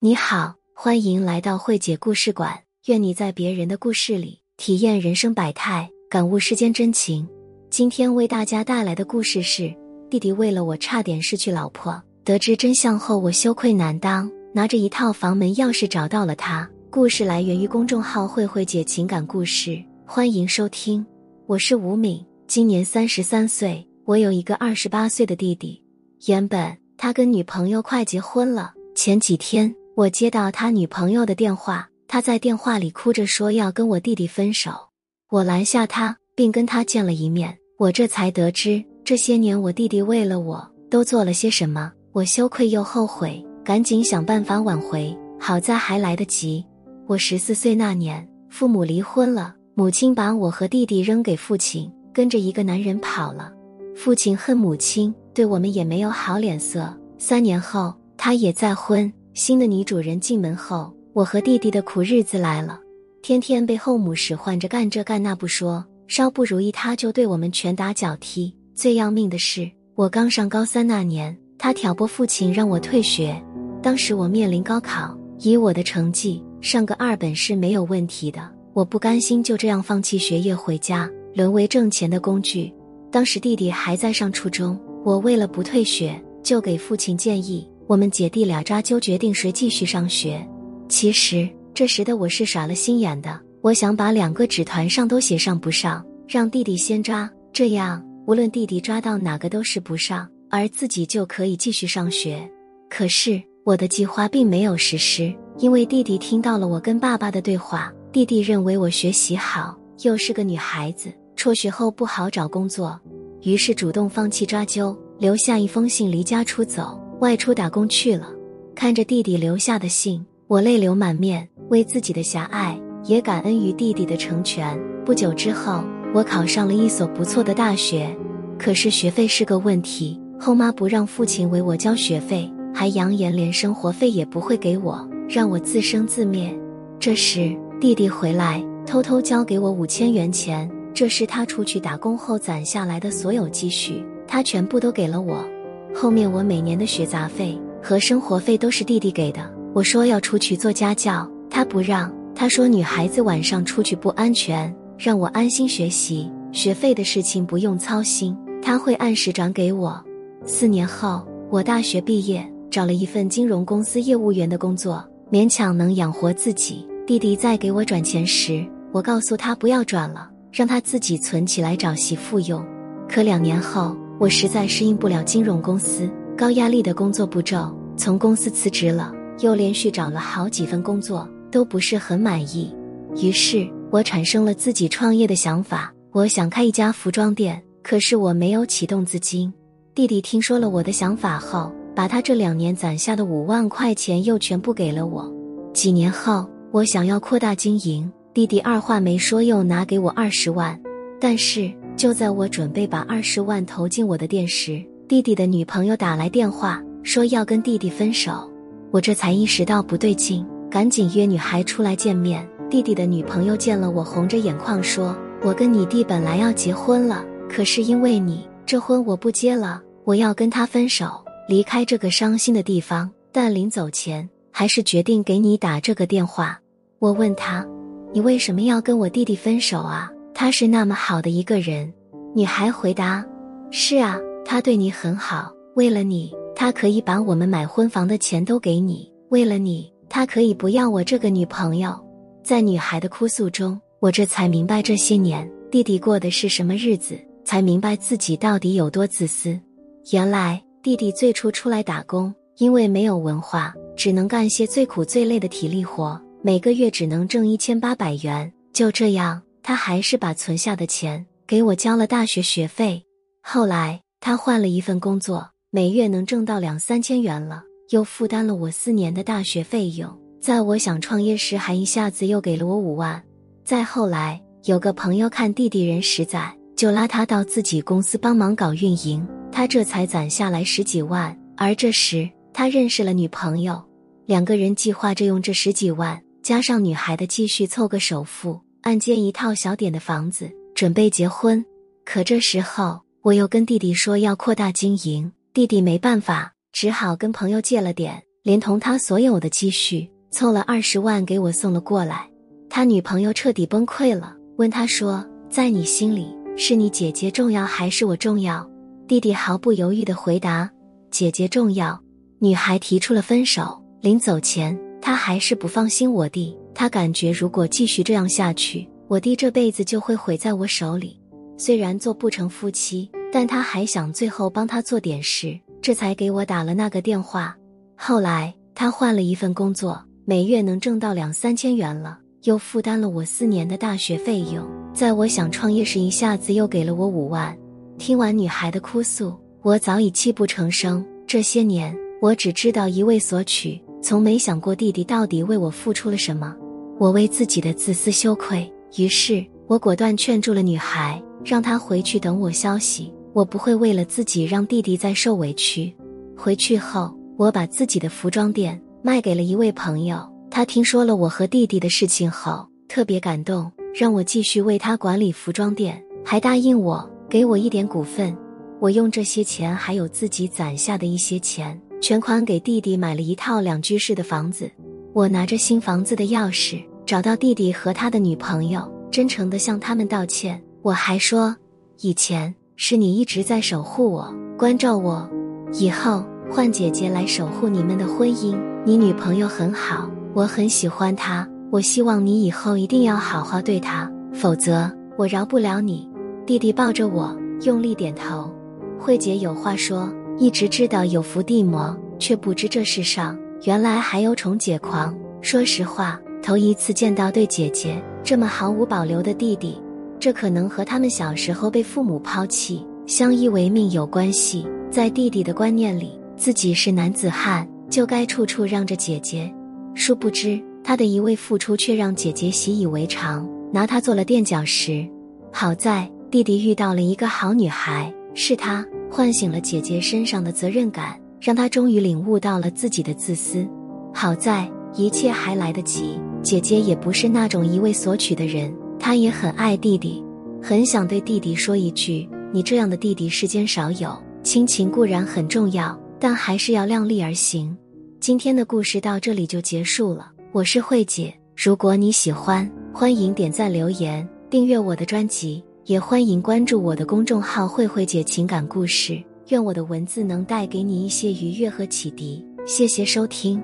你好，欢迎来到慧姐故事馆。愿你在别人的故事里体验人生百态，感悟世间真情。今天为大家带来的故事是：弟弟为了我差点失去老婆，得知真相后我羞愧难当，拿着一套房门钥匙找到了他。故事来源于公众号“慧慧姐情感故事”，欢迎收听。我是吴敏，今年三十三岁，我有一个二十八岁的弟弟。原本他跟女朋友快结婚了，前几天。我接到他女朋友的电话，他在电话里哭着说要跟我弟弟分手。我拦下他，并跟他见了一面。我这才得知这些年我弟弟为了我都做了些什么。我羞愧又后悔，赶紧想办法挽回。好在还来得及。我十四岁那年，父母离婚了，母亲把我和弟弟扔给父亲，跟着一个男人跑了。父亲恨母亲，对我们也没有好脸色。三年后，他也再婚。新的女主人进门后，我和弟弟的苦日子来了。天天被后母使唤着干这干那不说，稍不如意他就对我们拳打脚踢。最要命的是，我刚上高三那年，他挑拨父亲让我退学。当时我面临高考，以我的成绩上个二本是没有问题的。我不甘心就这样放弃学业回家，沦为挣钱的工具。当时弟弟还在上初中，我为了不退学，就给父亲建议。我们姐弟俩扎揪决定谁继续上学。其实这时的我是耍了心眼的，我想把两个纸团上都写上不上，让弟弟先扎，这样无论弟弟抓到哪个都是不上，而自己就可以继续上学。可是我的计划并没有实施，因为弟弟听到了我跟爸爸的对话。弟弟认为我学习好，又是个女孩子，辍学后不好找工作，于是主动放弃抓阄，留下一封信离家出走。外出打工去了，看着弟弟留下的信，我泪流满面，为自己的狭隘，也感恩于弟弟的成全。不久之后，我考上了一所不错的大学，可是学费是个问题，后妈不让父亲为我交学费，还扬言连生活费也不会给我，让我自生自灭。这时，弟弟回来，偷偷交给我五千元钱，这是他出去打工后攒下来的所有积蓄，他全部都给了我。后面我每年的学杂费和生活费都是弟弟给的。我说要出去做家教，他不让。他说女孩子晚上出去不安全，让我安心学习，学费的事情不用操心，他会按时转给我。四年后，我大学毕业，找了一份金融公司业务员的工作，勉强能养活自己。弟弟在给我转钱时，我告诉他不要转了，让他自己存起来找媳妇用。可两年后。我实在适应不了金融公司高压力的工作步骤，从公司辞职了，又连续找了好几份工作，都不是很满意。于是我产生了自己创业的想法，我想开一家服装店，可是我没有启动资金。弟弟听说了我的想法后，把他这两年攒下的五万块钱又全部给了我。几年后，我想要扩大经营，弟弟二话没说又拿给我二十万，但是。就在我准备把二十万投进我的店时，弟弟的女朋友打来电话，说要跟弟弟分手。我这才意识到不对劲，赶紧约女孩出来见面。弟弟的女朋友见了我，红着眼眶说：“我跟你弟本来要结婚了，可是因为你，这婚我不结了，我要跟他分手，离开这个伤心的地方。”但临走前，还是决定给你打这个电话。我问他：“你为什么要跟我弟弟分手啊？”他是那么好的一个人，女孩回答：“是啊，他对你很好。为了你，他可以把我们买婚房的钱都给你；为了你，他可以不要我这个女朋友。”在女孩的哭诉中，我这才明白这些年弟弟过的是什么日子，才明白自己到底有多自私。原来弟弟最初出来打工，因为没有文化，只能干些最苦最累的体力活，每个月只能挣一千八百元。就这样。他还是把存下的钱给我交了大学学费。后来他换了一份工作，每月能挣到两三千元了，又负担了我四年的大学费用。在我想创业时，还一下子又给了我五万。再后来，有个朋友看弟弟人实在，就拉他到自己公司帮忙搞运营，他这才攒下来十几万。而这时他认识了女朋友，两个人计划着用这十几万加上女孩的积蓄凑个首付。按揭一套小点的房子，准备结婚。可这时候，我又跟弟弟说要扩大经营，弟弟没办法，只好跟朋友借了点，连同他所有的积蓄，凑了二十万给我送了过来。他女朋友彻底崩溃了，问他说：“在你心里，是你姐姐重要还是我重要？”弟弟毫不犹豫的回答：“姐姐重要。”女孩提出了分手，临走前，她还是不放心我弟。他感觉如果继续这样下去，我弟这辈子就会毁在我手里。虽然做不成夫妻，但他还想最后帮他做点事，这才给我打了那个电话。后来他换了一份工作，每月能挣到两三千元了。又负担了我四年的大学费用，在我想创业时，一下子又给了我五万。听完女孩的哭诉，我早已泣不成声。这些年，我只知道一味索取，从没想过弟弟到底为我付出了什么。我为自己的自私羞愧，于是我果断劝住了女孩，让她回去等我消息。我不会为了自己让弟弟再受委屈。回去后，我把自己的服装店卖给了一位朋友。他听说了我和弟弟的事情后，特别感动，让我继续为他管理服装店，还答应我给我一点股份。我用这些钱，还有自己攒下的一些钱，全款给弟弟买了一套两居室的房子。我拿着新房子的钥匙，找到弟弟和他的女朋友，真诚地向他们道歉。我还说，以前是你一直在守护我、关照我，以后换姐姐来守护你们的婚姻。你女朋友很好。我很喜欢她，我希望你以后一定要好好对她，否则我饶不了你。弟弟抱着我，用力点头。慧姐有话说：一直知道有伏地魔，却不知这世上原来还有宠姐狂。说实话，头一次见到对姐姐这么毫无保留的弟弟，这可能和他们小时候被父母抛弃、相依为命有关系。在弟弟的观念里，自己是男子汉，就该处处让着姐姐。殊不知，他的一味付出却让姐姐习以为常，拿他做了垫脚石。好在弟弟遇到了一个好女孩，是她唤醒了姐姐身上的责任感，让他终于领悟到了自己的自私。好在一切还来得及，姐姐也不是那种一味索取的人，她也很爱弟弟，很想对弟弟说一句：“你这样的弟弟世间少有。”亲情固然很重要，但还是要量力而行。今天的故事到这里就结束了，我是慧姐。如果你喜欢，欢迎点赞、留言、订阅我的专辑，也欢迎关注我的公众号“慧慧姐情感故事”。愿我的文字能带给你一些愉悦和启迪。谢谢收听。